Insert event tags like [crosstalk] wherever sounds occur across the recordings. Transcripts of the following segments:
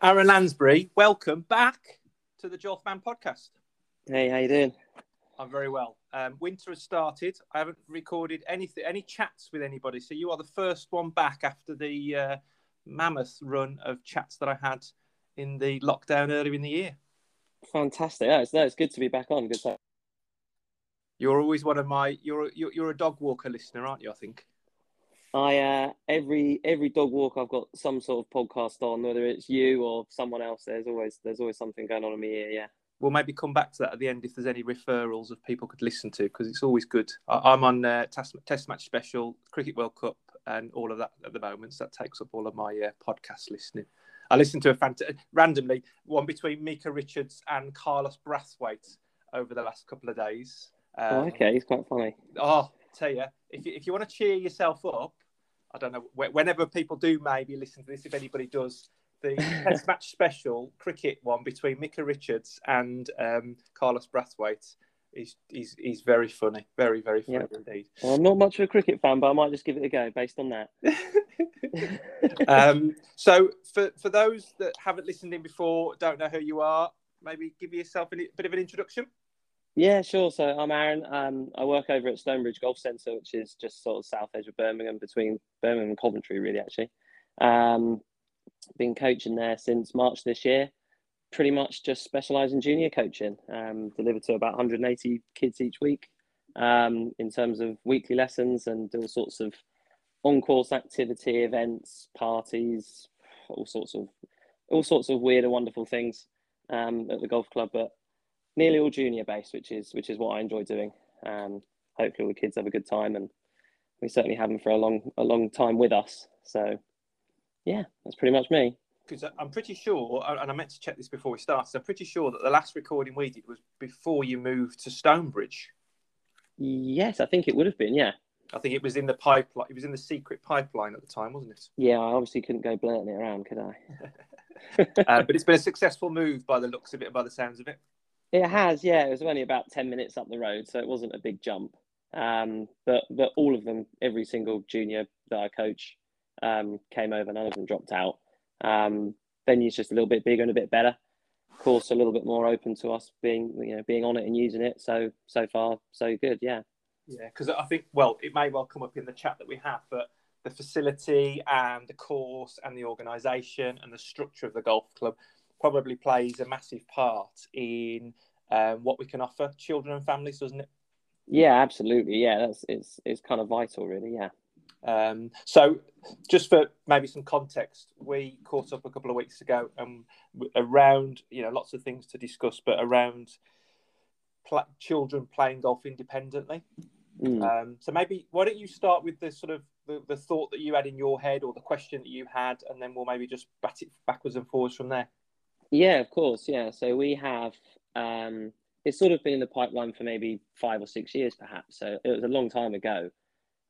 Aaron Lansberry, welcome back to the Jolf podcast. Hey, how you doing? I'm very well. Um, winter has started. I haven't recorded anything, any chats with anybody, so you are the first one back after the uh, mammoth run of chats that I had in the lockdown earlier in the year. Fantastic. Yeah, it's, no, it's good to be back on. Good time. You're always one of my. You're you're, you're a dog walker listener, aren't you? I think. I uh, every every dog walk I've got some sort of podcast on, whether it's you or someone else. There's always there's always something going on in my ear. Yeah. We'll maybe come back to that at the end if there's any referrals of people could listen to because it's always good. I, am on uh, test, test match special, Cricket World Cup, and all of that at the moment. So that takes up all of my uh, podcast listening. I listened to a fant- randomly one between Micah Richards and Carlos Brathwaite over the last couple of days. Um, oh, okay, he's quite funny. Oh, tell you, if you, if you want to cheer yourself up, I don't know, whenever people do maybe listen to this, if anybody does, the [laughs] test match special cricket one between Micah Richards and um, Carlos Brathwaite is he's, he's very funny, very very funny indeed. Well, I'm not much of a cricket fan, but I might just give it a go based on that. [laughs] [laughs] um, so for for those that haven't listened in before, don't know who you are, maybe give yourself a bit of an introduction. Yeah, sure. So I'm Aaron. Um, I work over at Stonebridge Golf Centre, which is just sort of south edge of Birmingham, between Birmingham and Coventry, really. Actually, um, been coaching there since March this year. Pretty much just specialise in junior coaching. Um, deliver to about 180 kids each week um, in terms of weekly lessons and all sorts of on-course activity, events, parties, all sorts of all sorts of weird and wonderful things um, at the golf club. But nearly all junior based, which is which is what I enjoy doing. Um, hopefully, all the kids have a good time, and we certainly have them for a long a long time with us. So, yeah, that's pretty much me. Because I'm pretty sure, and I meant to check this before we started. I'm pretty sure that the last recording we did was before you moved to Stonebridge. Yes, I think it would have been. Yeah. I think it was in the pipeline. It was in the secret pipeline at the time, wasn't it? Yeah, I obviously couldn't go blurting it around, could I? [laughs] uh, but it's been a successful move by the looks of it, by the sounds of it. It has, yeah. It was only about ten minutes up the road, so it wasn't a big jump. Um, but but all of them, every single junior that I coach, um, came over. None of them dropped out. Um, venue's just a little bit bigger and a bit better. Of Course a little bit more open to us being you know being on it and using it. So so far so good. Yeah. Yeah, because I think well, it may well come up in the chat that we have, but the facility and the course and the organisation and the structure of the golf club probably plays a massive part in um, what we can offer children and families, doesn't it? Yeah, absolutely. Yeah, that's it's it's kind of vital, really. Yeah. Um, so, just for maybe some context, we caught up a couple of weeks ago, and around you know lots of things to discuss, but around pl- children playing golf independently. Mm. Um, so maybe why don't you start with the sort of the, the thought that you had in your head or the question that you had, and then we'll maybe just bat it backwards and forwards from there. Yeah, of course. Yeah. So we have, um, it's sort of been in the pipeline for maybe five or six years, perhaps. So it was a long time ago.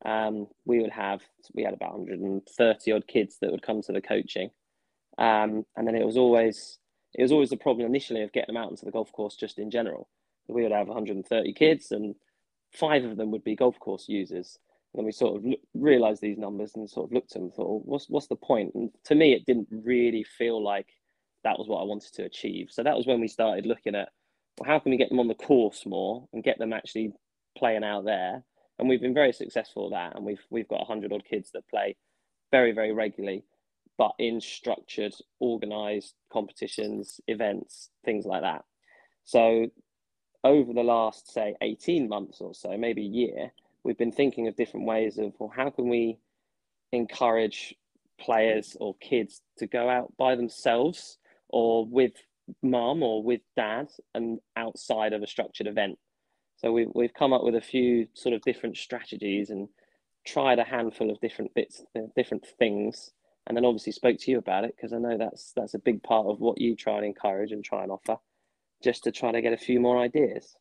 Um, we would have, we had about 130 odd kids that would come to the coaching. Um, and then it was always, it was always the problem initially of getting them out into the golf course just in general. We would have 130 kids and five of them would be golf course users. And we sort of realized these numbers and sort of looked at them and thought, what's, what's the point? And to me, it didn't really feel like that was what I wanted to achieve. So that was when we started looking at well, how can we get them on the course more and get them actually playing out there. And we've been very successful at that. And we've we've got hundred odd kids that play very very regularly, but in structured, organised competitions, events, things like that. So over the last say 18 months or so maybe a year we've been thinking of different ways of well how can we encourage players or kids to go out by themselves or with mum or with dad and outside of a structured event. So we've, we've come up with a few sort of different strategies and tried a handful of different bits, uh, different things, and then obviously spoke to you about it because I know that's that's a big part of what you try and encourage and try and offer, just to try to get a few more ideas.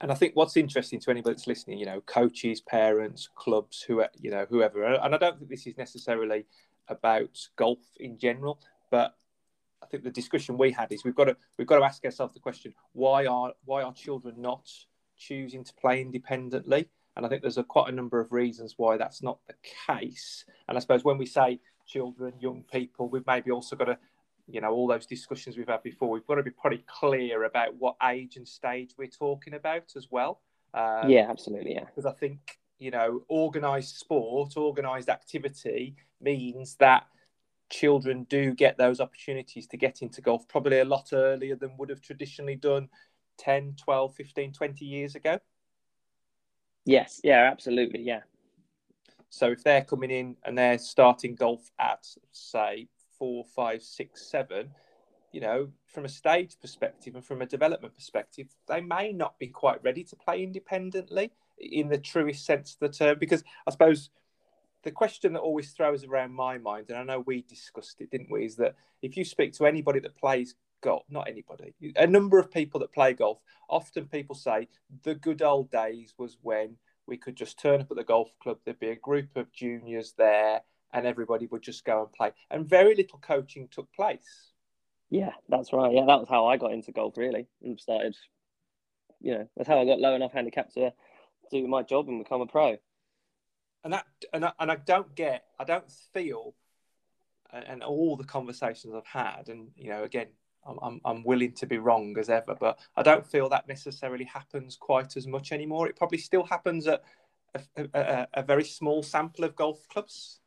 And I think what's interesting to anybody that's listening, you know, coaches, parents, clubs, who you know, whoever, and I don't think this is necessarily about golf in general, but I think the discussion we had is we've got to we've got to ask ourselves the question why are why are children not choosing to play independently? And I think there's a quite a number of reasons why that's not the case. And I suppose when we say children, young people, we've maybe also got to you know all those discussions we've had before we've got to be pretty clear about what age and stage we're talking about as well um, yeah absolutely yeah because i think you know organized sport organized activity means that children do get those opportunities to get into golf probably a lot earlier than would have traditionally done 10 12 15 20 years ago. Yes. Yeah absolutely. Yeah. So if they're coming in and they're starting golf at say four, five, six, seven, you know, from a stage perspective and from a development perspective, they may not be quite ready to play independently in the truest sense of the term. Because I suppose the question that always throws around my mind, and I know we discussed it, didn't we, is that if you speak to anybody that plays golf, not anybody, a number of people that play golf, often people say the good old days was when we could just turn up at the golf club, there'd be a group of juniors there, and everybody would just go and play. And very little coaching took place. Yeah, that's right. Yeah, that was how I got into golf really and started. You know, that's how I got low enough handicap to do my job and become a pro. And that, and I, and I don't get, I don't feel, and all the conversations I've had, and you know, again, I'm, I'm, willing to be wrong as ever, but I don't feel that necessarily happens quite as much anymore. It probably still happens at a, a, a very small sample of golf clubs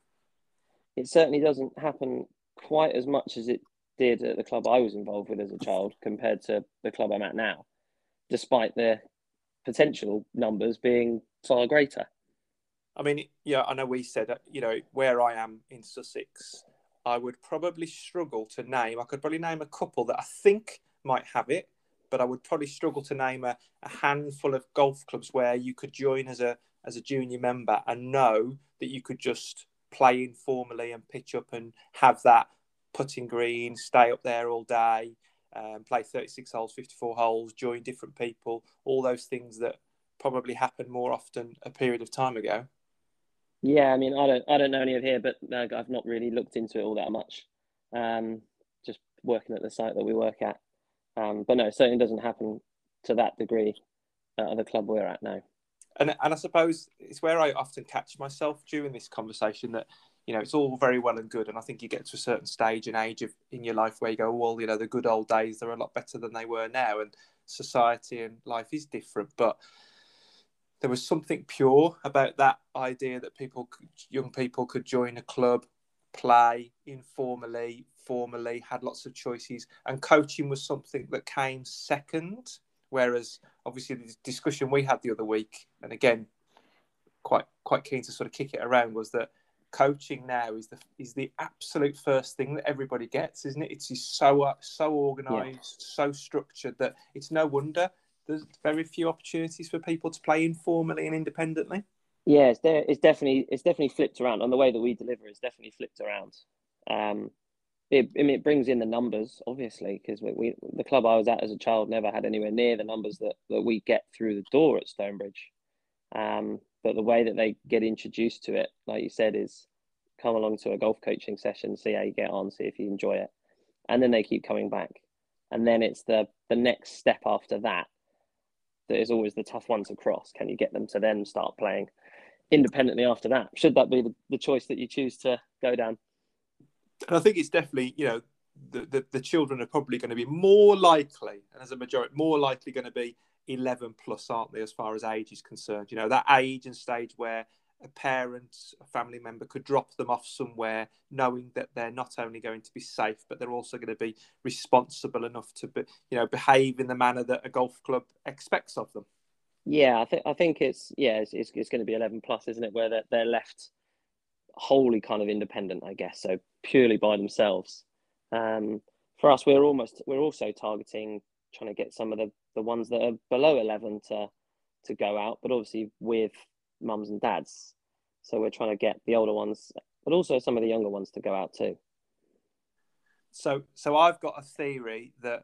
it certainly doesn't happen quite as much as it did at the club I was involved with as a child compared to the club I'm at now, despite the potential numbers being far greater. I mean, yeah, I know we said you know, where I am in Sussex, I would probably struggle to name, I could probably name a couple that I think might have it, but I would probably struggle to name a, a handful of golf clubs where you could join as a as a junior member and know that you could just play informally and pitch up and have that putting green, stay up there all day, um, play 36 holes, 54 holes, join different people, all those things that probably happened more often a period of time ago. Yeah, I mean, I don't, I don't know any of here, but uh, I've not really looked into it all that much. Um, just working at the site that we work at, um, but no, it certainly doesn't happen to that degree at the club we're at now. And and I suppose it's where I often catch myself during this conversation that you know it's all very well and good, and I think you get to a certain stage and age of in your life where you go, well, you know, the good old days they're a lot better than they were now, and society and life is different, but there was something pure about that idea that people, young people, could join a club, play informally, formally, had lots of choices, and coaching was something that came second. Whereas obviously the discussion we had the other week, and again, quite quite keen to sort of kick it around, was that coaching now is the is the absolute first thing that everybody gets, isn't it? It's so so organised, yeah. so structured that it's no wonder there's very few opportunities for people to play informally and independently. Yeah, it's, there, it's definitely it's definitely flipped around, and the way that we deliver is definitely flipped around. Um, it, I mean, it brings in the numbers, obviously, because we, we, the club I was at as a child never had anywhere near the numbers that, that we get through the door at Stonebridge. Um, but the way that they get introduced to it, like you said, is come along to a golf coaching session, see how you get on, see if you enjoy it, and then they keep coming back. And then it's the the next step after that that is always the tough one to cross. Can you get them to then start playing independently after that? Should that be the, the choice that you choose to go down? and I think it's definitely you know the, the, the children are probably going to be more likely, and as a majority, more likely going to be 11 plus, aren't they, as far as age is concerned? You know, that age and stage where a parent, a family member could drop them off somewhere, knowing that they're not only going to be safe, but they're also going to be responsible enough to, be, you know, behave in the manner that a golf club expects of them. Yeah, I think I think it's yeah, it's, it's, it's going to be 11 plus, isn't it? Where they're, they're left wholly kind of independent, I guess. So purely by themselves. Um, for us, we're almost we're also targeting trying to get some of the, the ones that are below eleven to to go out, but obviously with mums and dads. So we're trying to get the older ones, but also some of the younger ones to go out too. So so I've got a theory that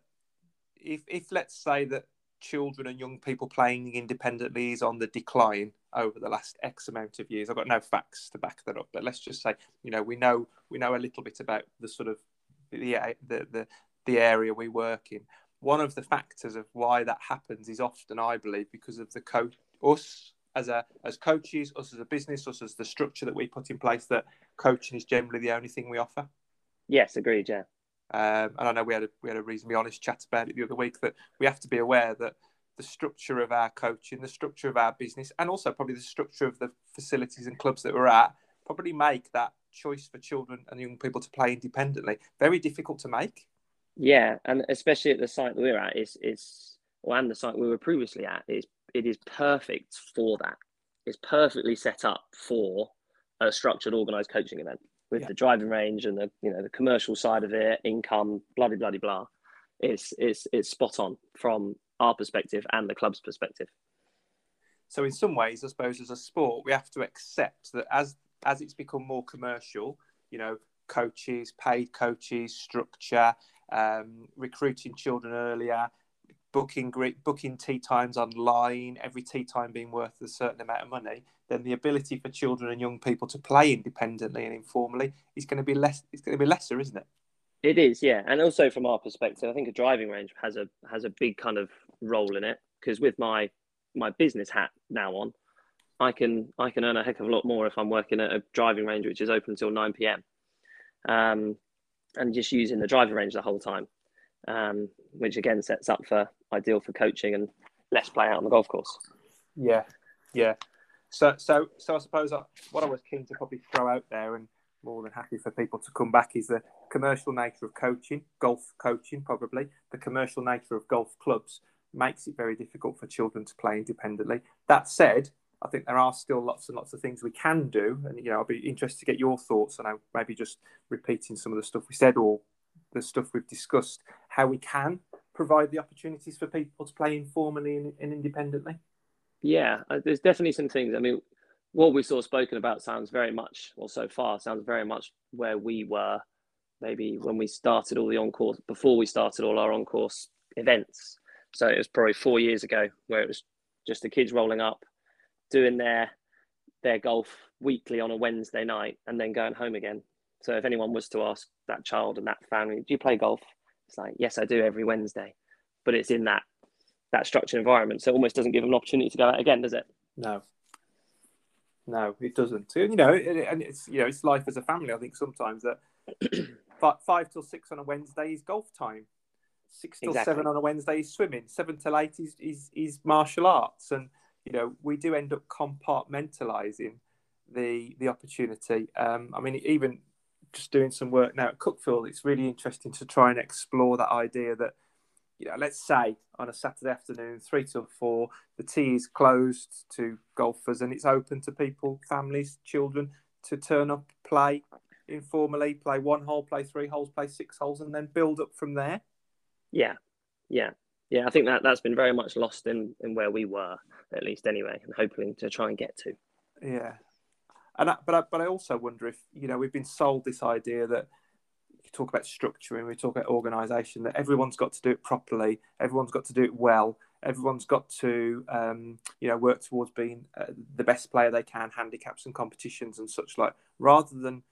if if let's say that children and young people playing independently is on the decline over the last X amount of years. I've got no facts to back that up, but let's just say, you know, we know we know a little bit about the sort of the the the, the area we work in. One of the factors of why that happens is often, I believe, because of the coach us as a as coaches, us as a business, us as the structure that we put in place. That coaching is generally the only thing we offer. Yes, agreed. Yeah. Um, and I know we had a, we had a reasonably honest chat about it the other week that we have to be aware that the structure of our coaching, the structure of our business, and also probably the structure of the facilities and clubs that we're at probably make that choice for children and young people to play independently very difficult to make. Yeah, and especially at the site that we're at is is or and the site we were previously at is it is perfect for that. It's perfectly set up for a structured, organised coaching event with yeah. the driving range and the you know the commercial side of it, income, bloody bloody blah blah. It's it's it's spot on from our perspective and the club's perspective. So in some ways, I suppose as a sport, we have to accept that as as it's become more commercial, you know, coaches, paid coaches, structure, um, recruiting children earlier, booking booking tee times online, every tee time being worth a certain amount of money, then the ability for children and young people to play independently and informally is going to be less. It's going to be lesser, isn't it? It is, yeah, and also from our perspective, I think a driving range has a has a big kind of role in it because with my my business hat now on, I can I can earn a heck of a lot more if I'm working at a driving range which is open until nine pm, um, and just using the driving range the whole time, um, which again sets up for ideal for coaching and less play out on the golf course. Yeah, yeah. So so so I suppose I, what I was keen to probably throw out there, and more than happy for people to come back, is the commercial nature of coaching, golf coaching, probably the commercial nature of golf clubs makes it very difficult for children to play independently. That said, I think there are still lots and lots of things we can do, and you know, I'll be interested to get your thoughts on maybe just repeating some of the stuff we said or the stuff we've discussed, how we can provide the opportunities for people to play informally and, and independently. Yeah, uh, there's definitely some things. I mean, what we saw spoken about sounds very much, or so far, sounds very much where we were maybe when we started all the on course, before we started all our on course events. So it was probably four years ago where it was just the kids rolling up, doing their their golf weekly on a Wednesday night and then going home again. So if anyone was to ask that child and that family, do you play golf? It's like, yes, I do every Wednesday, but it's in that that structured environment. So it almost doesn't give them an opportunity to go out again, does it? No. No, it doesn't. And you know, and it's you know, it's life as a family. I think sometimes that [clears throat] five, five till six on a Wednesday is golf time. Six till exactly. seven on a Wednesday is swimming. Seven till eight is, is is martial arts, and you know, we do end up compartmentalizing the the opportunity. Um, I mean, even just doing some work now at Cuckfield, it's really interesting to try and explore that idea that, you know, let's say on a Saturday afternoon, three till four, the tee is closed to golfers and it's open to people, families, children to turn up, play informally, play one hole, play three holes, play six holes, and then build up from there. Yeah, yeah, yeah. I think that that's been very much lost in in where we were, at least anyway, and hoping to try and get to. Yeah, and I, but I, but I also wonder if you know we've been sold this idea that you talk about structure and we talk about organisation that everyone's got to do it properly, everyone's got to do it well, everyone's got to um, you know work towards being uh, the best player they can, handicaps and competitions and such like, rather than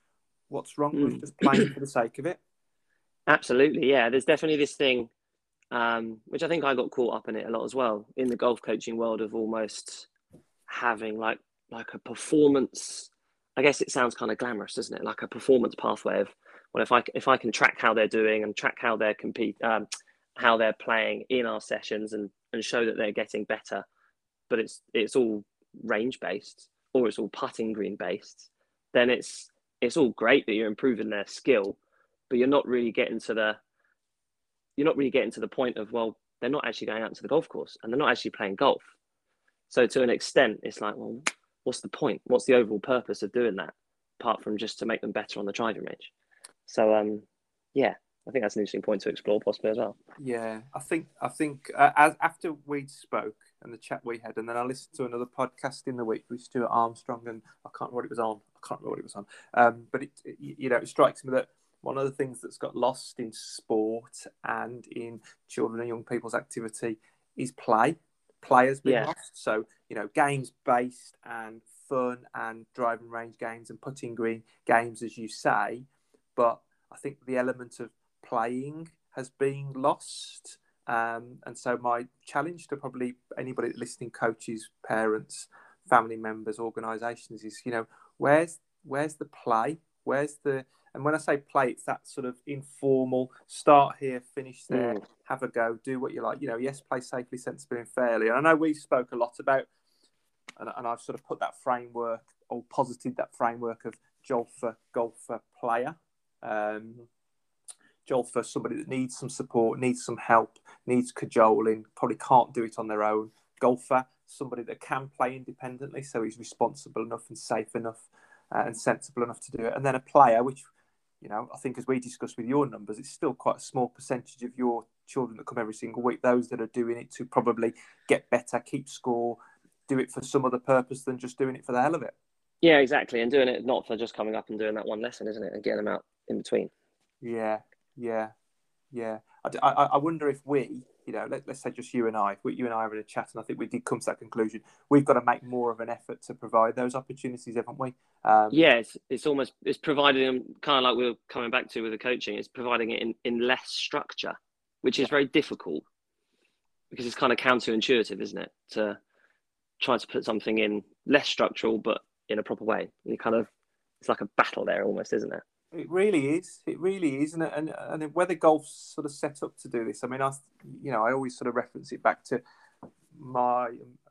what's wrong mm. with hmm. just playing for the sake of it. [clears throat] Absolutely, yeah. There's definitely this thing, um, which I think I got caught up in it a lot as well in the golf coaching world of almost having like like a performance I guess it sounds kind of glamorous, doesn't it? Like a performance pathway of, well, if I if I can track how they're doing and track how they're compete, um, how they're playing in our sessions and and show that they're getting better, but it's it's all range based or it's all putting green based, then it's it's all great that you're improving their skill, but you're not really getting to the you're not really getting to the point of well, they're not actually going out to the golf course and they're not actually playing golf. So to an extent, it's like, well, what's the point? What's the overall purpose of doing that, apart from just to make them better on the driving range? So, um, yeah, I think that's an interesting point to explore possibly as well. Yeah, I think I think uh, as after we spoke and the chat we had, and then I listened to another podcast in the week with Stuart Armstrong, and I can't remember what it was on. I can't remember what it was on. Um, but it, it, you know, it strikes me that one of the things that's got lost in sport and in children and young people's activity is play players being yeah. lost. So, you know, games based and fun and driving range games and putting green games, as you say. But I think the element of playing has been lost. Um, and so, my challenge to probably anybody listening, coaches, parents, family members, organisations, is you know, where's where's the play? Where's the And when I say play, it's that sort of informal start here, finish there, Mm. have a go, do what you like. You know, yes, play safely, sensibly, and fairly. And I know we spoke a lot about, and, and I've sort of put that framework or posited that framework of Jolfa, golfer, player. Um, Jolfa, somebody that needs some support, needs some help, needs cajoling, probably can't do it on their own. Golfer, somebody that can play independently, so he's responsible enough and safe enough uh, and sensible enough to do it. And then a player, which, you know, I think as we discussed with your numbers, it's still quite a small percentage of your children that come every single week. Those that are doing it to probably get better, keep score, do it for some other purpose than just doing it for the hell of it. Yeah, exactly. And doing it not for just coming up and doing that one lesson, isn't it? And getting them out in between. Yeah, yeah, yeah. I, I, I wonder if we, you know, let, let's say just you and I, you and I are in a chat, and I think we did come to that conclusion. We've got to make more of an effort to provide those opportunities, haven't we? Um, Yeah, it's, it's almost it's providing them kind of like we are coming back to with the coaching. It's providing it in, in less structure, which is very difficult because it's kind of counterintuitive, isn't it? To try to put something in less structural but in a proper way. You kind of it's like a battle there almost, isn't it? It really is. It really is, and and and whether golf's sort of set up to do this. I mean, I, you know, I always sort of reference it back to my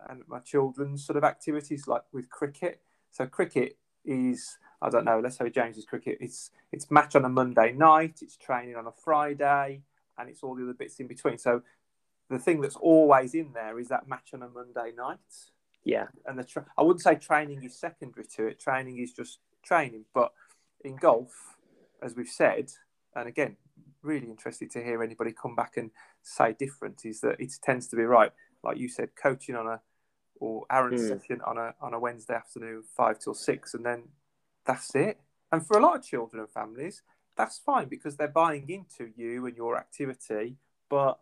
and my children's sort of activities, like with cricket. So cricket is, I don't know. Let's say James's cricket. It's it's match on a Monday night. It's training on a Friday, and it's all the other bits in between. So the thing that's always in there is that match on a Monday night. Yeah. And the tra- I wouldn't say training is secondary to it. Training is just training, but in golf, as we've said, and again, really interested to hear anybody come back and say different, is that it tends to be right. Like you said, coaching on a or Aaron's Hmm. session on a on a Wednesday afternoon, five till six, and then that's it. And for a lot of children and families, that's fine because they're buying into you and your activity, but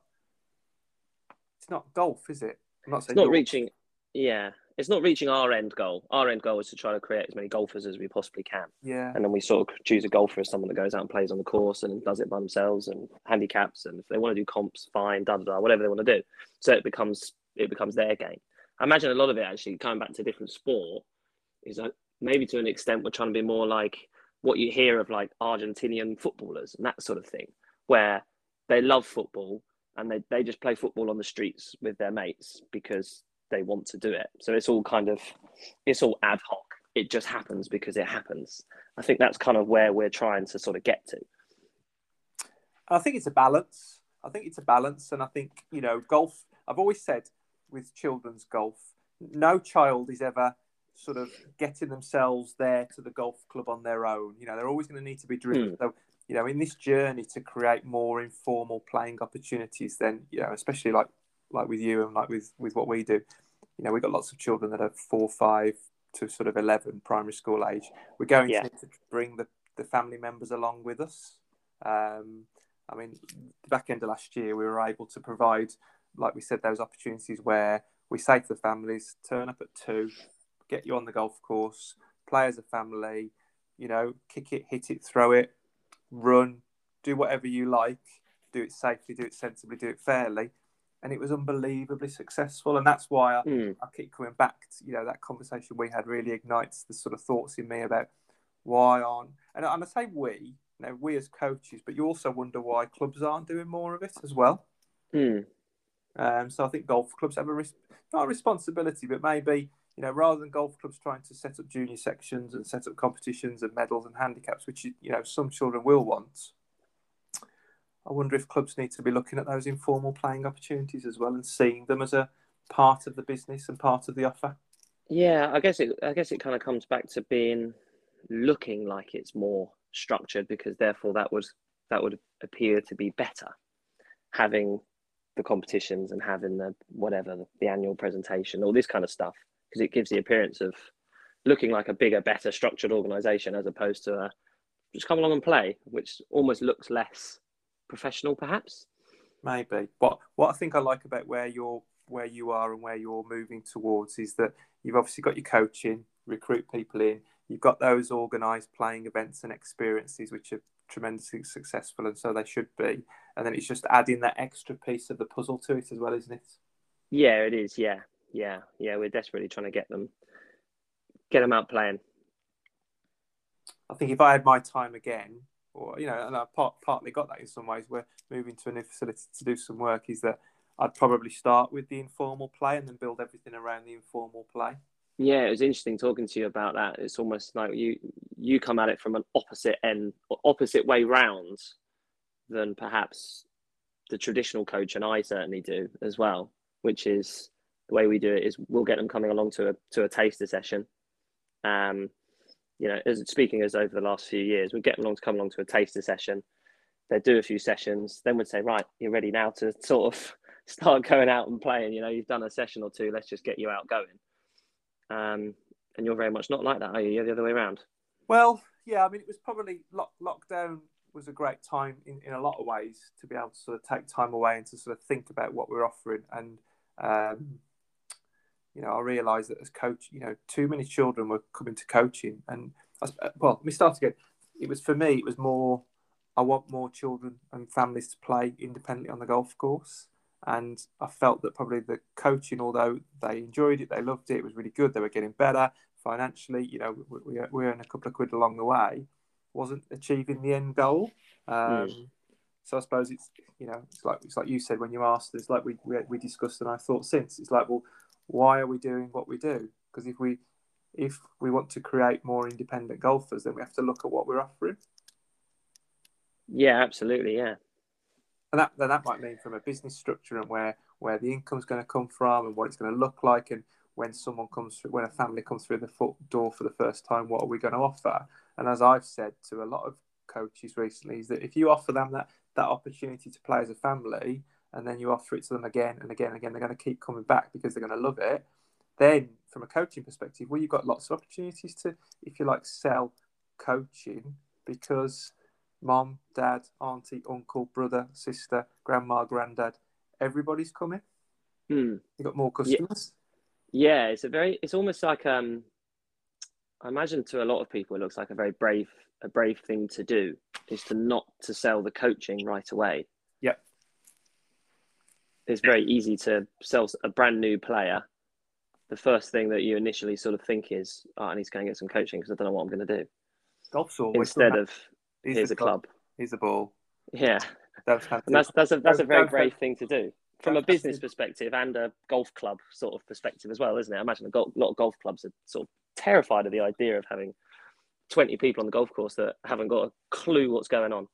it's not golf, is it? I'm not It's saying not yours. reaching yeah. It's not reaching our end goal. Our end goal is to try to create as many golfers as we possibly can. Yeah, and then we sort of choose a golfer as someone that goes out and plays on the course and does it by themselves and handicaps and if they want to do comps fine da da da whatever they want to do so it becomes it becomes their game i imagine a lot of it actually coming back to different sport is that maybe to an extent we're trying to be more like what you hear of like argentinian footballers and that sort of thing where they love football and they, they just play football on the streets with their mates because they want to do it so it's all kind of it's all ad hoc it just happens because it happens I think that's kind of where we're trying to sort of get to. I think it's a balance. I think it's a balance, and I think you know, golf. I've always said with children's golf, no child is ever sort of getting themselves there to the golf club on their own. You know, they're always going to need to be driven. Hmm. So, you know, in this journey to create more informal playing opportunities, then you know, especially like like with you and like with with what we do, you know, we've got lots of children that are four, five to sort of eleven, primary school age. We're going Yeah. to to bring the the family members along with us. Um, I mean, the back end of last year, we were able to provide, like we said, those opportunities where we say to the families, turn up at two, get you on the golf course, play as a family, you know, kick it, hit it, throw it, run, do whatever you like, do it safely, do it sensibly, do it fairly. And it was unbelievably successful. And that's why I, Mm. I keep coming back to, you know, that conversation we had really ignites the sort of thoughts in me about why aren't, and, and I say we, you know, we as coaches, but you also wonder why clubs aren't doing more of it as well. Mm. Um, so I think golf clubs have a res- not a responsibility, but maybe you know rather than golf clubs trying to set up junior sections and set up competitions and medals and handicaps, which you know some children will want. I wonder if clubs need to be looking at those informal playing opportunities as well and seeing them as a part of the business and part of the offer. Yeah, I guess it. I guess it kind of comes back to being looking like it's more structured because therefore that would that would appear to be better, having the competitions and having the whatever the, the annual presentation, all this kind of stuff, because it gives the appearance of looking like a bigger, better structured organisation as opposed to a just come along and play, which almost looks less professional, perhaps. Maybe. What what I think I like about where you're where you are and where you're moving towards is that you've obviously got your coaching, recruit people in, you've got those organised playing events and experiences which are tremendously successful and so they should be. And then it's just adding that extra piece of the puzzle to it as well, isn't it? Yeah, it is. Yeah, yeah, yeah. We're desperately trying to get them, get them out playing. I think if I had my time again, or you know, and I part, partly got that in some ways, where moving to a new facility to do some work is that I'd probably start with the informal play and then build everything around the informal play. Yeah, it was interesting talking to you about that. It's almost like you you come at it from an opposite end, opposite way round than perhaps the traditional coach and I certainly do as well. Which is the way we do it is we'll get them coming along to a to a taster session. Um, you know, as speaking as over the last few years, we'd get along to come along to a taster session. They'd do a few sessions, then we'd say, right, you're ready now to sort of [laughs] start going out and playing. You know, you've done a session or two. Let's just get you out going. Um, and you're very much not like that, are you? You're the other way around. Well, yeah. I mean, it was probably lock, lockdown was a great time in, in a lot of ways to be able to sort of take time away and to sort of think about what we're offering. And um, you know, I realised that as coach, you know, too many children were coming to coaching, and well, let me start again. It was for me. It was more. I want more children and families to play independently on the golf course and I felt that probably the coaching, although they enjoyed it, they loved it, it was really good, they were getting better financially. You know, we, we, we earned a couple of quid along the way, wasn't achieving the end goal. Um, mm. So I suppose it's you know it's like it's like you said when you asked. It's like we, we we discussed and I thought since it's like well, why are we doing what we do? Because if we if we want to create more independent golfers, then we have to look at what we're offering. Yeah, absolutely. Yeah, and that then that might mean from a business structure and where where the income's going to come from and what it's going to look like and when someone comes through, when a family comes through the foot door for the first time, what are we going to offer? And as I've said to a lot of coaches recently, is that if you offer them that that opportunity to play as a family, and then you offer it to them again and again and again, they're going to keep coming back because they're going to love it. Then, from a coaching perspective, well, you've got lots of opportunities to, if you like, sell coaching because mom, dad, auntie, uncle, brother, sister, grandma, granddad, everybody's coming. Mm. You got more customers. Yeah. yeah, it's a very. It's almost like um. I imagine to a lot of people, it looks like a very brave, a brave thing to do is to not to sell the coaching right away. It's very easy to sell a brand new player. The first thing that you initially sort of think is, oh, I need to go and get some coaching because I don't know what I'm going to do. Golf's always instead of He's here's a club. club. Here's a ball. Yeah, that's and that's that's a that's a very brave thing to do from a business perspective and a golf club sort of perspective as well, isn't it? I imagine a golf, lot of golf clubs are sort of terrified of the idea of having twenty people on the golf course that haven't got a clue what's going on.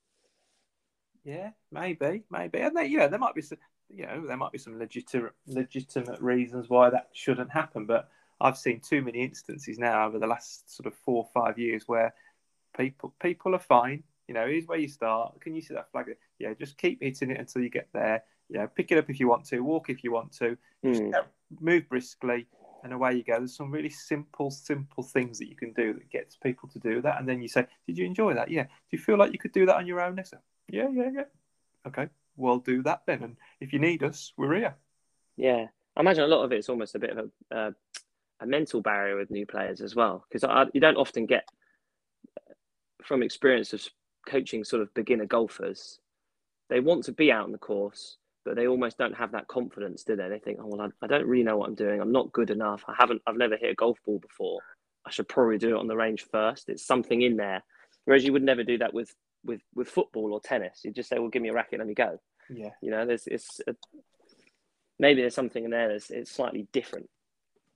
Yeah, maybe, maybe, and they, yeah, there might be some, you know, there might be some legitimate legitimate reasons why that shouldn't happen, but I've seen too many instances now over the last sort of four or five years where people people are fine. You know, here's where you start. Can you see that flag? Yeah, just keep hitting it until you get there. Yeah, pick it up if you want to, walk if you want to, just mm. move briskly, and away you go. There's some really simple, simple things that you can do that gets people to do that. And then you say, Did you enjoy that? Yeah. Do you feel like you could do that on your own next? Yeah, yeah, yeah. Okay, we'll do that then. And if you need us, we're here. Yeah. I imagine a lot of it's almost a bit of a, uh, a mental barrier with new players as well, because you don't often get from experience of coaching sort of beginner golfers, they want to be out on the course, but they almost don't have that confidence, do they? They think, oh well, I, I don't really know what I'm doing. I'm not good enough. I haven't. I've never hit a golf ball before. I should probably do it on the range first. It's something in there. Whereas you would never do that with with with football or tennis. You just say, well, give me a racket, let me go. Yeah. You know, there's it's a, maybe there's something in there that's it's slightly different.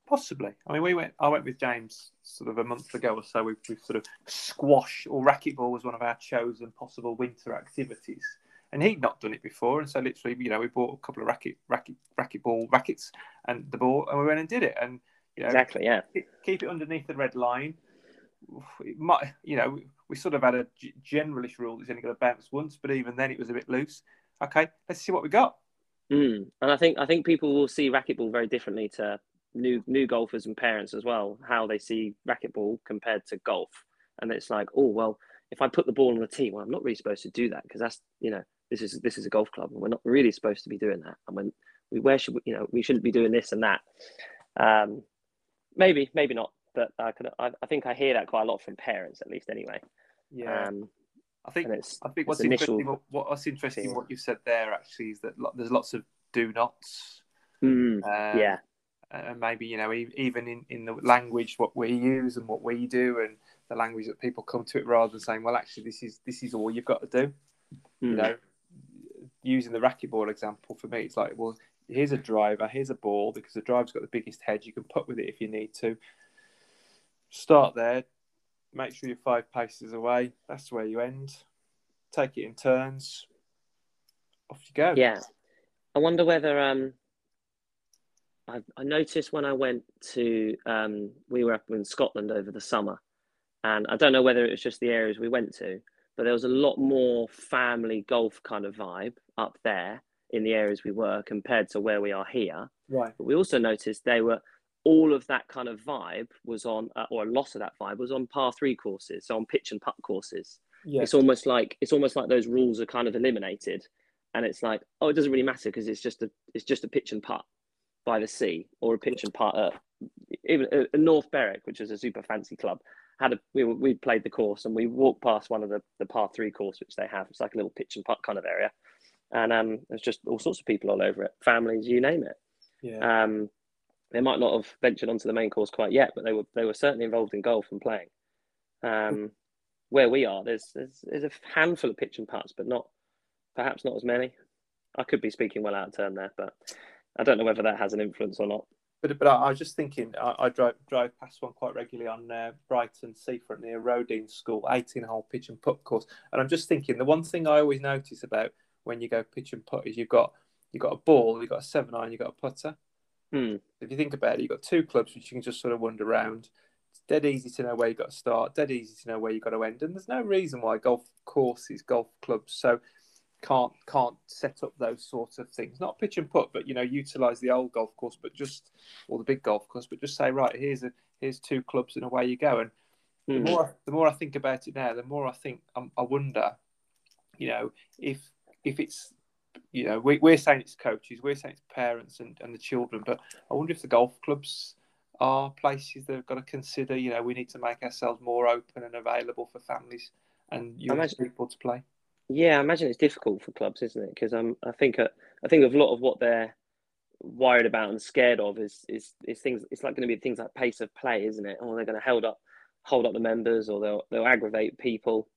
Possibly. I mean, we went. I went with James sort of a month ago or so. We've, we've sort of squash or racquetball was one of our chosen possible winter activities, and he'd not done it before. And so literally, you know, we bought a couple of racket racket racquetball rackets and the ball, and we went and did it. And you know, exactly, yeah. Keep it underneath the red line. It might, you know, we sort of had a generalish rule that's only going to bounce once, but even then it was a bit loose. Okay, let's see what we got. Mm. And I think I think people will see racquetball very differently to new new golfers and parents as well how they see racquetball compared to golf and it's like oh well if i put the ball on the tee well i'm not really supposed to do that because that's you know this is this is a golf club and we're not really supposed to be doing that and when we where should we you know we shouldn't be doing this and that um maybe maybe not but i could I, I think i hear that quite a lot from parents at least anyway yeah um I think I think what's interesting what, what's interesting what you said there actually is that there's lots of do nots. Mm, um, yeah, and maybe you know even in, in the language what we use and what we do and the language that people come to it rather than saying, well, actually, this is this is all you've got to do. Mm. You hmm. know, using the racquetball example for me, it's like, well, here's a driver, here's a ball because the driver's got the biggest head. You can put with it if you need to. Start there, make sure you're five paces away. That's where you end. Take it in turns. Off you go. Yeah, I wonder whether um, I, I noticed when I went to um, we were up in Scotland over the summer, and I don't know whether it was just the areas we went to, but there was a lot more family golf kind of vibe up there in the areas we were compared to where we are here. Right. But we also noticed they were all of that kind of vibe was on, uh, or a lot of that vibe was on par three courses, so on pitch and putt courses. Yeah. It's almost like it's almost like those rules are kind of eliminated, and it's like, oh, it doesn't really matter because it's just a it's just a pitch and putt by the sea or a pitch and putt. Uh, even uh, North Berwick, which is a super fancy club, had a we we played the course and we walked past one of the the par three course which they have. It's like a little pitch and putt kind of area, and um, there's just all sorts of people all over it, families, you name it. Yeah. Um, they might not have ventured onto the main course quite yet, but they were they were certainly involved in golf and playing. Um, where we are, there's, there's there's a handful of pitch and putts, but not perhaps not as many. I could be speaking well out of turn there, but I don't know whether that has an influence or not. But but I, I was just thinking, I, I, drive drive past one quite regularly on uh, Brighton seafront near Roedean School, 18 hole pitch and putt course, and I'm just thinking the one thing I always notice about when you go pitch and putt is you've got you've got a ball, you've got a seven iron, you've got a putter. Hmm. If you think about it, you've got two clubs which you can just sort of wander around. It's dead easy to know where you've got to start, dead easy to know where you've got to end, and there's no reason why golf courses, golf clubs, so can't can't set up those sorts of things. Not pitch and putt, but you know, utilize the old golf course, but just or the big golf course, but just say right, here's a here's two clubs and away you go. And mm-hmm. the hmm. more the more I think about it now, the more I think um, I wonder, you know, if if it's you know we, we're saying it's coaches, we're saying it's parents and, and the children, but I wonder if the golf clubs are places that have got to consider. You know, we need to make ourselves more open and available for families and young imagine, people to play. Yeah, I imagine it's difficult for clubs, isn't it? Because um, I think uh, I think of a lot of what they're worried about and scared of is is, is things. It's like going to be things like pace of play, isn't it? Or they're going to hold up hold up the members, or they'll they'll aggravate people.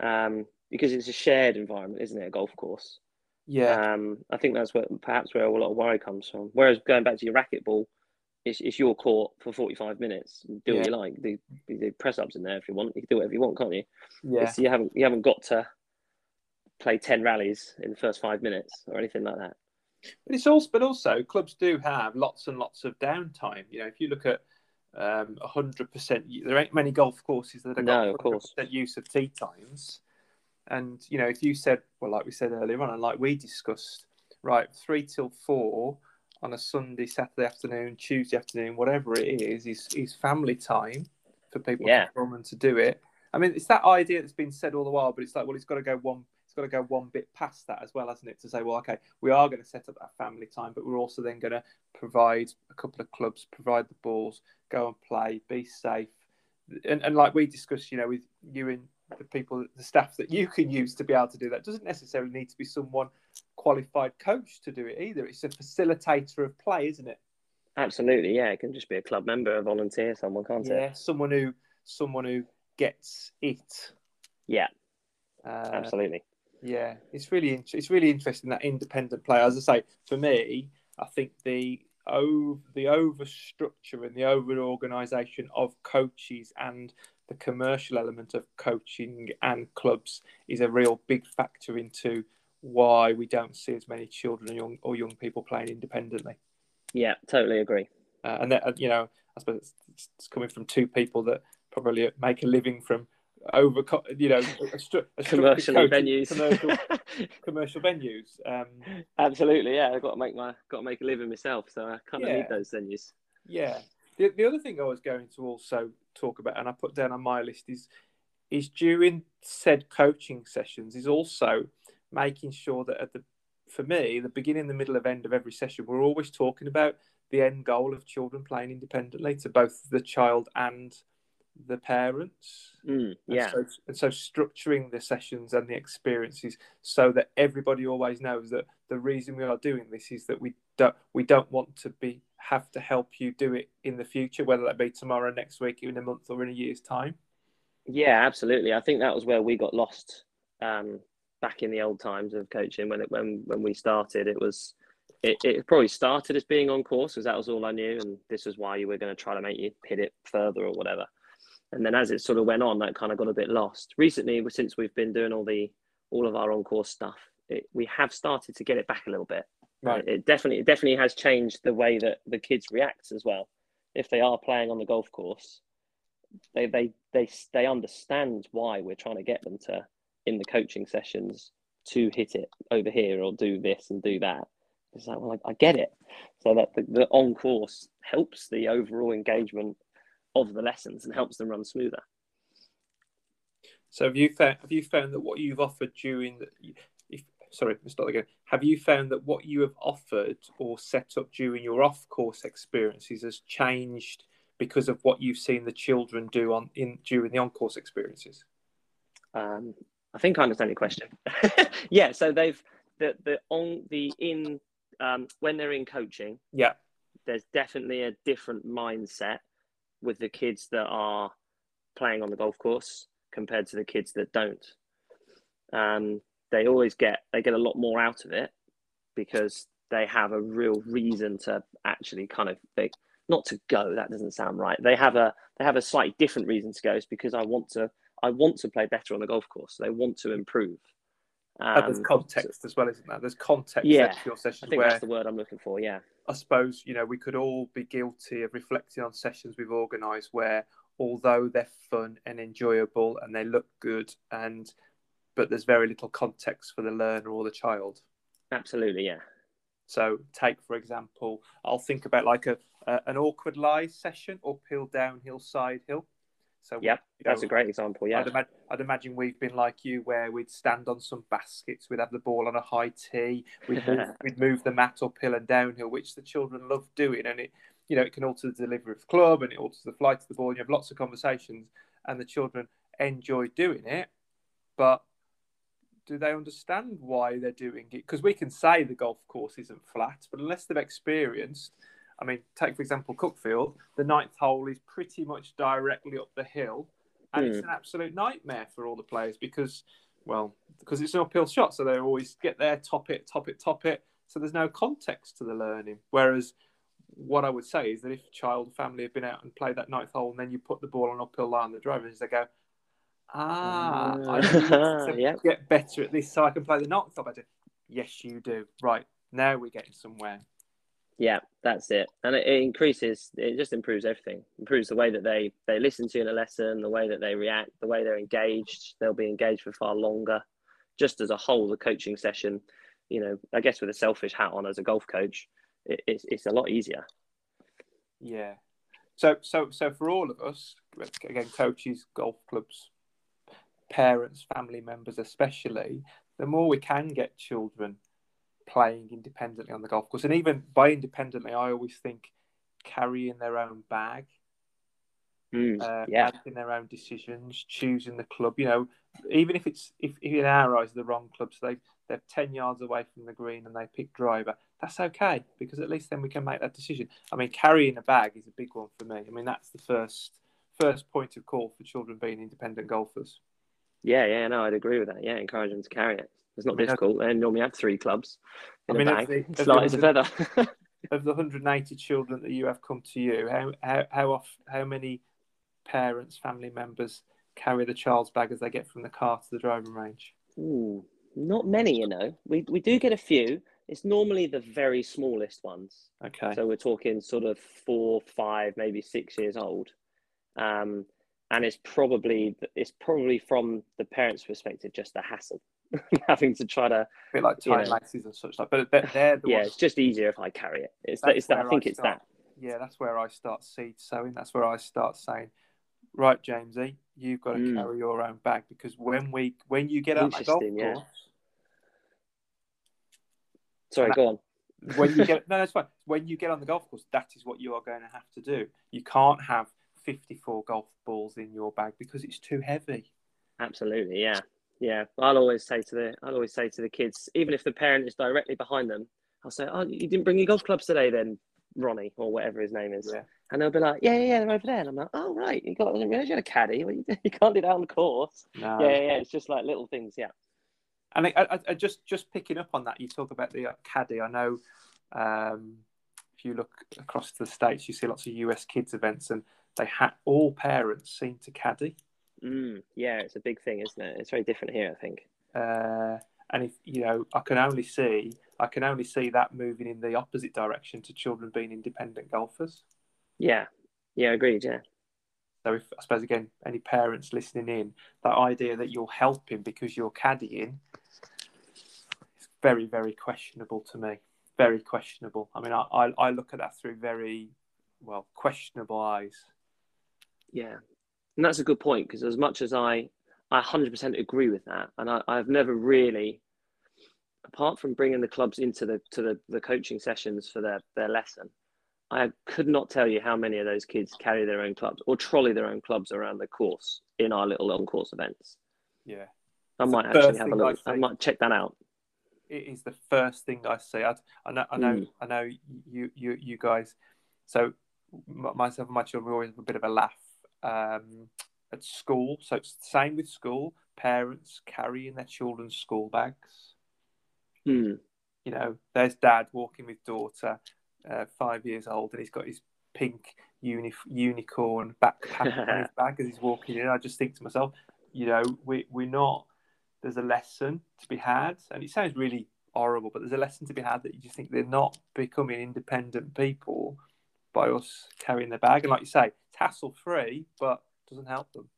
Um, because it's a shared environment, isn't it? A golf course. Yeah. Um, I think that's where perhaps where a lot of worry comes from. Whereas going back to your racquetball, it's, it's your court for 45 minutes. Do yeah. what you like. Do, do press ups in there if you want. You can do whatever you want, can't you? Yeah. It's, you haven't you haven't got to play 10 rallies in the first five minutes or anything like that. But it's also, but also clubs do have lots and lots of downtime. You know, if you look at um, 100%, there ain't many golf courses that have no, got 100% use of tee times. And, you know, if you said, well, like we said earlier on, and like we discussed, right, three till four on a Sunday, Saturday afternoon, Tuesday afternoon, whatever it is, is, is family time for people yeah. to come and to do it. I mean, it's that idea that's been said all the while, but it's like, well, it's got to go one it's got to go one bit past that as well, hasn't it? To say, well, okay, we are going to set up that family time, but we're also then going to provide a couple of clubs, provide the balls, go and play, be safe, and, and like we discussed, you know, with you and the people, the staff that you can use to be able to do that doesn't necessarily need to be someone qualified coach to do it either. It's a facilitator of play, isn't it? Absolutely, yeah. It can just be a club member, a volunteer, someone, can't yeah, it? Yeah, someone who someone who gets it. Yeah, uh, absolutely. Yeah, it's really it's really interesting that independent play. As I say, for me, I think the over the over structure and the over organisation of coaches and the commercial element of coaching and clubs is a real big factor into why we don't see as many children or young, or young people playing independently. Yeah, totally agree. Uh, and that, uh, you know, I suppose it's, it's coming from two people that probably make a living from over you know a stru- a commercial venues commercial, [laughs] commercial venues um, absolutely yeah i've got to make my got to make a living myself so i kind of yeah. need those venues yeah the, the other thing i was going to also talk about and i put down on my list is is during said coaching sessions is also making sure that at the for me the beginning the middle of end of every session we're always talking about the end goal of children playing independently to both the child and the parents. Mm, yeah. And so, and so, structuring the sessions and the experiences so that everybody always knows that the reason we are doing this is that we don't we don't want to be have to help you do it in the future, whether that be tomorrow, next week, in a month, or in a year's time. Yeah, absolutely. I think that was where we got lost um, back in the old times of coaching when it when when we started. It was it, it probably started as being on course because that was all I knew, and this was why you were going to try to make you hit it further or whatever. And then as it sort of went on, that kind of got a bit lost. Recently, since we've been doing all the all of our on course stuff, it, we have started to get it back a little bit. Right. It definitely it definitely has changed the way that the kids react as well. If they are playing on the golf course, they they they they understand why we're trying to get them to in the coaching sessions to hit it over here or do this and do that. It's like, well, I, I get it. So that the, the on course helps the overall engagement of the lessons and helps them run smoother. So have you found have you found that what you've offered during the sorry, let's start again. Have you found that what you have offered or set up during your off course experiences has changed because of what you've seen the children do on in during the on course experiences? Um, I think I understand your question. [laughs] yeah, so they've the the on the in um, when they're in coaching. Yeah, there's definitely a different mindset with the kids that are playing on the golf course compared to the kids that don't. Um, they always get they get a lot more out of it because they have a real reason to actually kind of they, not to go. That doesn't sound right. They have a they have a slightly different reason to go. Is because I want to I want to play better on the golf course. They want to improve. Um, there's context as well, isn't there? There's context yeah, your sessions. I think where, that's the word I'm looking for. Yeah. I suppose you know we could all be guilty of reflecting on sessions we've organised where, although they're fun and enjoyable and they look good, and but there's very little context for the learner or the child. Absolutely, yeah. So take for example, I'll think about like a, a an awkward lie session, uphill, downhill, side hill. So yeah, that's a great example. Yeah, I'd, I'd, imagine we've been like you, where we'd stand on some baskets, we'd have the ball on a high tee, we'd move, [laughs] we'd move the mat uphill and downhill, which the children love doing, and it, you know, it can alter the delivery of the club and it alters the flight of the ball. And you have lots of conversations, and the children enjoy doing it, but do they understand why they're doing it? Because we can say the golf course isn't flat, but unless they've experienced I mean, take for example Cuckfield, The ninth hole is pretty much directly up the hill, and mm. it's hmm. an absolute nightmare for all the players because, well, because it's an uphill shot, so they always get there, top it, top it, top it. So there's no context to the learning. Whereas, what I would say is that if child family have been out and played that ninth hole, and then you put the ball on an uphill line, the drivers they go, ah, I [laughs] yep. get better at this so I can play the hole better. Yes, you do. Right now we're getting somewhere. Yeah, that's it, and it, it, increases. It just improves everything. Improves the way that they they listen to in a lesson, the way that they react, the way they're engaged. They'll be engaged for far longer. Just as a whole, the coaching session, you know, I guess with a selfish hat on as a golf coach, it, it's it's a lot easier. Yeah. So so so for all of us, again, coaches, golf clubs, parents, family members, especially, the more we can get children playing independently on the golf course. And even by independently, I always think carrying their own bag, mm, uh, yeah. making their own decisions, choosing the club. You know, even if it's if, if in our eyes the wrong club, so they they're ten yards away from the green and they pick driver, that's okay because at least then we can make that decision. I mean, carrying a bag is a big one for me. I mean, that's the first first point of call for children being independent golfers. Yeah, yeah, no, I'd agree with that. Yeah, encourage them to carry it. It's not I mean, difficult. They normally have three clubs in I mean, a bag. It's light as a feather. [laughs] of the 180 children that you have come to you, how how how off, how many parents, family members carry the child's bag as they get from the car to the driving range? Ooh, not many, you know. We we do get a few. It's normally the very smallest ones. Okay. So we're talking sort of four, five, maybe six years old. Um, and it's probably it's probably from the parents' perspective just a hassle [laughs] having to try to a bit like tie laces and such like but they're the yeah ones... it's just easier if i carry it. It's that, it's that i think I it's that. Yeah that's where i start seed sowing. That's where i start saying right jamesy you've got to mm. carry your own bag because when we when you get out the golf yeah. course sorry go on. when you get [laughs] no that's fine. When you get on the golf course that is what you are going to have to do. You can't have 54 golf balls in your bag because it's too heavy absolutely yeah yeah, I'll always say to the I'll always say to the kids, even if the parent is directly behind them, I'll say, "Oh, you didn't bring your golf clubs today, then, Ronnie or whatever his name is." Yeah. And they'll be like, yeah, yeah, yeah, they're over there. And I'm like, oh, right, you got, I didn't realize you had a caddy. Well, you, [laughs] you can't do that on the course. No. Yeah, yeah, yeah, it's just like little things. Yeah. And I, I, I just just picking up on that, you talk about the uh, caddy. I know um, if you look across the states, you see lots of US kids events, and they had all parents seem to caddy. Mm, yeah, it's a big thing, isn't it? It's very different here, I think. Uh, and if you know, I can only see I can only see that moving in the opposite direction to children being independent golfers. Yeah, yeah, agreed. Yeah. So if I suppose again, any parents listening in, that idea that you're helping because you're caddying, is very very questionable to me. Very questionable. I mean, I I, I look at that through very well questionable eyes. Yeah, and that's a good point because as much as I I 100% agree with that, and I, I've never really, apart from bringing the clubs into the to the, the coaching sessions for their their lesson, I could not tell you how many of those kids carry their own clubs or trolley their own clubs around the course in our little on course events. Yeah, I It's might actually have a look. I I might check that out. it is the first thing I see. I, I know, I know, Mm. I know you, you, you guys. So myself and my children we always have a bit of a laugh um, at school. So it's the same with school. Parents carrying their children's school bags. Hmm. You know, there's dad walking with daughter, uh, five years old, and he's got his pink uni- unicorn backpack on his [laughs] bag as he's walking in. I just think to myself, you know, we we're not. There's a lesson to be had, and it sounds really horrible, but there's a lesson to be had that you just think they're not becoming independent people by us carrying the bag. And like you say, hassle free, but doesn't help them.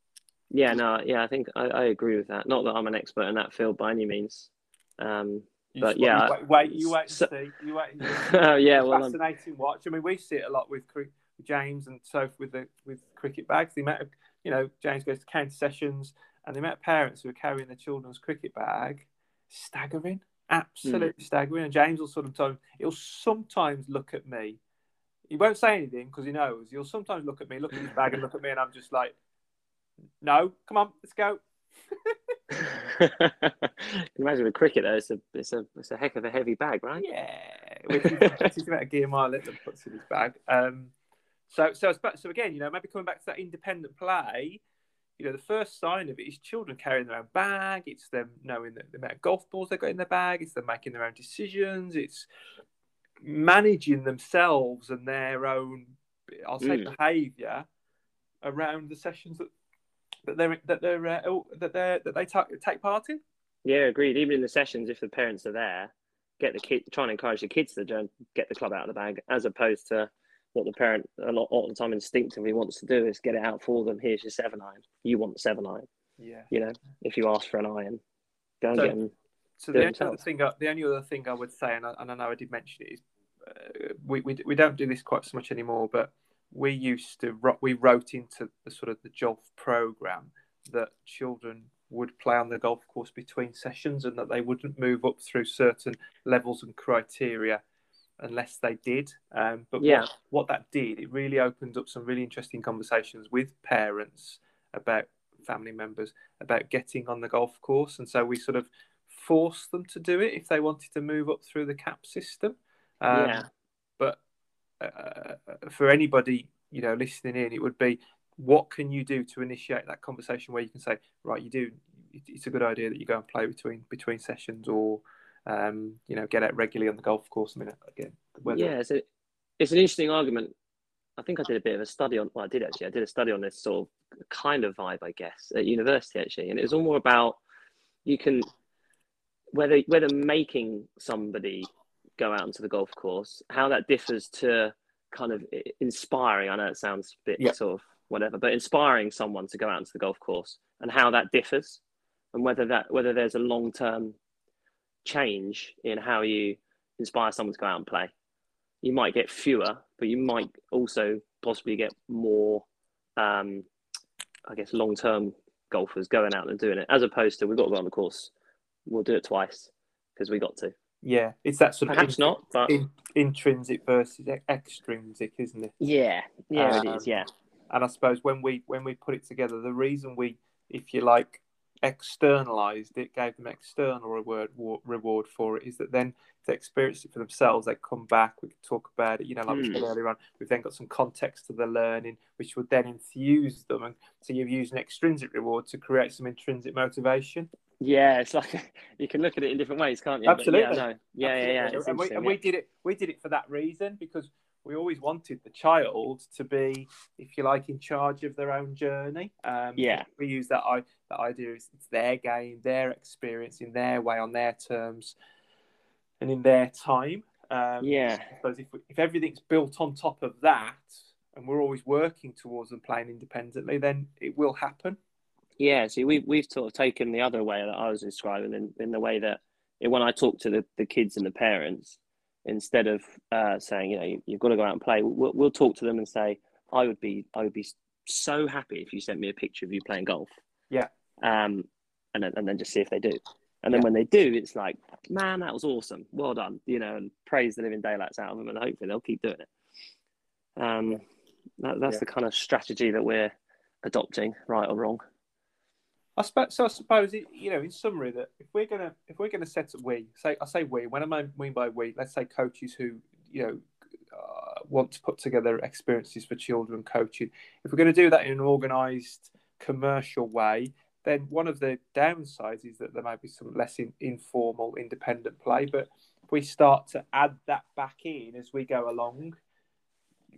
Yeah, no, yeah, I think I, I agree with that. Not that I'm an expert in that field by any means. Um, But just- yeah, wait, wait, you wait and so- see. You wait. And [laughs] see. oh [laughs] yeah, well, I'm, fascinating watch. I mean, we see it a lot with James and Soph with the with cricket bags. The amount of you know, James goes to county sessions, and the amount of parents who are carrying their children's cricket bag, staggering, absolutely staggering. And James will sometimes he'll sometimes look at me. He won't say anything because he knows. He'll sometimes look at me, look at his bag, and look at me, and I'm just like, "No, come on, let's go." [laughs] Can imagine with cricket though, it's a it's a it's a heck of a heavy bag, right? Yeah, which is, which is about a gear mile that puts in his bag. Um, so, so, so again, you know, maybe coming back to that independent play, you know, the first sign of it is children carrying their own bag. It's them knowing that the amount of golf balls they've got in their bag. It's them making their own decisions. It's managing themselves and their own, I'll say, Mm. behaviour around the sessions that that they're that they're uh, oh, that they that they ta- take part in. Yeah, agreed. Even in the sessions, if the parents are there, get the kid, try and encourage the kids to get the club out of the bag, as opposed to what the parent a lot, all the time instinctively wants to do is get it out for them. Here's your seven iron. You want the seven iron. Yeah. You know, if you ask for an iron, go and So- get them. So the only, other thing, I, the only other thing I would say, and I, and I know I did mention it, is we, we we don't do this quite so much anymore, but we used to we wrote into the sort of the golf program that children would play on the golf course between sessions and that they wouldn't move up through certain levels and criteria unless they did. Um, but Yeah. what, what that did, it really opened up some really interesting conversations with parents about family members about getting on the golf course, and so we sort of forced them to do it if they wanted to move up through the cap system. Um, Yeah. But uh, for anybody you know listening in, it would be what can you do to initiate that conversation where you can say, right, you do. It's a good idea that you go and play between between sessions, or um, you know, get out regularly on the golf course. I mean, again, Yeah, it's, a, it's an interesting argument. I think I did a bit of a study on. Well, I did actually. I did a study on this sort of kind of vibe, I guess, at university actually, and it was all more about you can whether whether making somebody go out onto the golf course, how that differs to kind of inspiring. I know it sounds a bit Yeah. sort of whatever, but inspiring someone to go out onto the golf course and how that differs, and whether that whether there's a long term change in how you inspire someone to go out and play. You might get fewer, but you might also possibly get more, um, I guess, long term golfers going out and doing it, as opposed to we've got to go on the course, we'll do it twice because we got to. Yeah, it's that sort Perhaps of not, but in, intrinsic versus e- extrinsic, isn't it? yeah, yeah, it Um, is. Yeah, and I suppose when we when we put it together, the reason we, if you like, externalized it, gave them external reward reward for it, is that then they experience it for themselves, they come back. We can talk about it. You know, like mm. we said hmm. earlier on, we've then got some context to the learning, which would then infuse them, and so you've used an extrinsic reward to create some intrinsic motivation. Yeah, it's like [laughs] you can look at it in different ways, can't you? Absolutely. But yeah, no. yeah, Absolutely. yeah, yeah. And, we, and we did it. We did it for that reason because we always wanted the child to be, if you like, in charge of their own journey. Um, yeah, we use that. I that idea is it's their game, their experience in their way, on their terms, and in their time. Um, yeah, I suppose if if everything's built on top of that, and we're always working towards them playing independently, then it will happen. Yeah, see, we we've sort of taken the other way that I was describing in, in the way that when I talk to the, the kids and the parents, instead of uh, saying, you know, you, have got to go out and play, we'll, we'll talk to them and say, I would be, I would be so happy if you sent me a picture of you playing golf. Yeah. Um, and then, and then just see if they do. And then yeah. when they do, it's like, man, that was awesome. Well done. You know, and praise the living daylights out of them, and hopefully they'll keep doing it. Um, that, that's yeah. the kind of strategy that we're adopting, right or wrong. I suppose, so I suppose it, you know, in summary, that if we're gonna if we're gonna set up we say I say we when I mean by we, let's say coaches who you know uh, want to put together experiences for children coaching. If we're going to do that in an organised commercial way, then one of the downsides is that there might be some less in, informal independent play. But if we start to add that back in as we go along,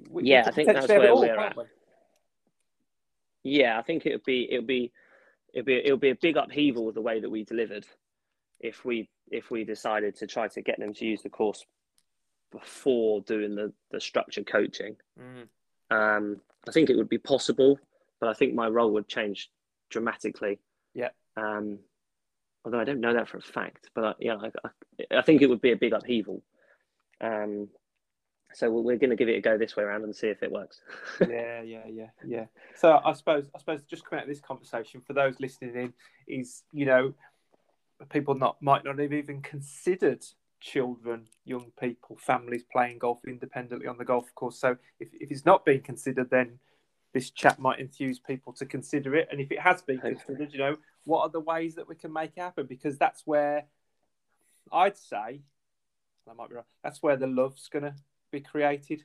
we, yeah, I think that's where all, we're at. We? Yeah, I think it would be it would be it'll be it'll be a big upheaval with the way that we delivered if we if we decided to try to get them to use the course before doing the the structured coaching. Mm. Um, I think it would be possible, but I think my role would change dramatically. Yeah. Um, although I don't know that for a fact, but I, yeah, I, I, I think it would be a big upheaval. Um, so we're going to give it a go this way around and see if it works. [laughs] yeah, yeah, yeah, yeah. So I suppose I suppose just coming out of this conversation for those listening in is you know people not might not have even considered children, young people, families playing golf independently on the golf course. So if, if it's not being considered, then this chat might enthuse people to consider it. And if it has been Hopefully. considered, you know, what are the ways that we can make it happen? Because that's where I'd say, I might be wrong, that's where the love's going to be created.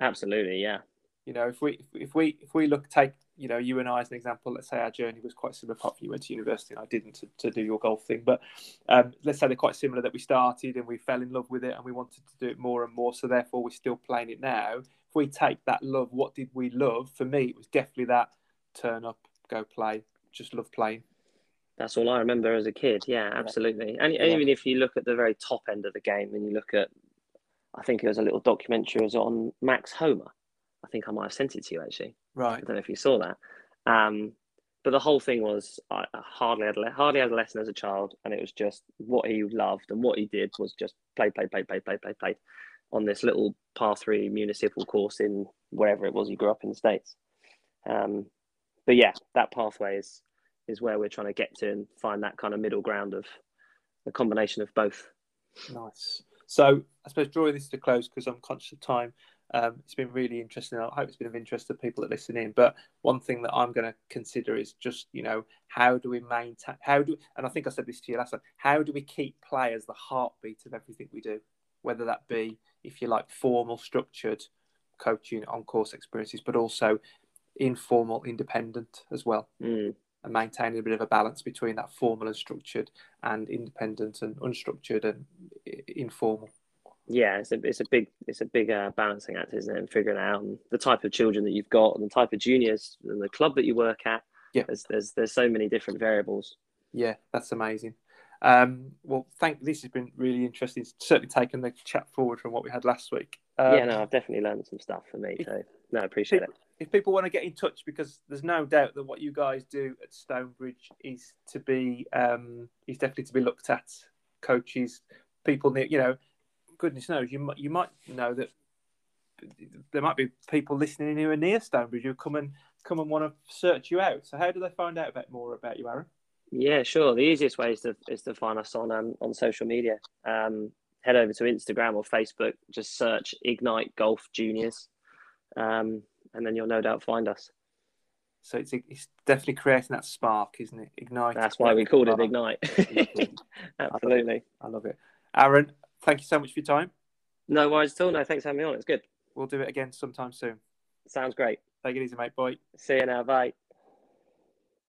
Absolutely, yeah. You know, if we if we if we look take you know you and I as an example, let's say our journey was quite similar. Apart from you went to university and I didn't to, to do your golf thing, but um, let's say they're quite similar. That we started and we fell in love with it and we wanted to do it more and more. So therefore, we're still playing it now. If we take that love, what did we love? For me, it was definitely that turn up, go play, just love playing. That's all I remember as a kid. Yeah, absolutely. And, and even if you look at the very top end of the game and you look at I think it was a little documentary. It was on Max Homa. I think I might have sent it to you actually. Right. I don't know if you saw that. Um, but the whole thing was I hardly had a, hardly had a lesson as a child, and it was just what he loved and what he did was just play, play, play, play, play, play, play on this little par three municipal course in wherever it was he grew up in the states. Um, but yeah, that pathway is is where we're trying to get to and find that kind of middle ground of a combination of both. Nice. So I suppose drawing this to close because I'm conscious of time. Um, it's been really interesting. I hope it's been of interest to people that listen in. But one thing that I'm going to consider is just, you know, how do we maintain, how do, and I think I said this to you last time, how do we keep players the heartbeat of everything we do? Whether that be, if you like, formal, structured coaching on course experiences, but also informal, independent as well. Mm. And maintaining a bit of a balance between that formal and structured and independent and unstructured and informal. Yeah, it's a it's a big it's a big uh, balancing act, isn't it? And figuring out the type of children that you've got, and the type of juniors, and the club that you work at. Yeah, there's there's, there's so many different variables. Yeah, that's amazing. Um, well, thank. This has been really interesting. It's certainly taken the chat forward from what we had last week. Um, yeah, no, I've definitely learned some stuff for me. So, no, I appreciate it. If people want to get in touch, because there's no doubt that what you guys do at Stonebridge is to be um, is definitely to be looked at. Coaches, people, you know, goodness knows, you might you might know that there might be people listening who are near Stonebridge who come and come and want to search you out. So how do they find out about more about you, Aaron? Yeah, sure. The easiest way is to is to find us on um, on social media. Um, head over to Instagram or Facebook. Just search Ignite Golf Juniors, um, and then you'll no doubt find us. So it's it's definitely creating that spark, isn't it? Ignite. That's why we called it Ignite. [laughs] Absolutely. I love it. Aaron, thank you so much for your time. No worries at all. No, thanks for having me on. It's good. We'll do it again sometime soon. Sounds great. Take it easy, mate. Bye. See you now. Bye.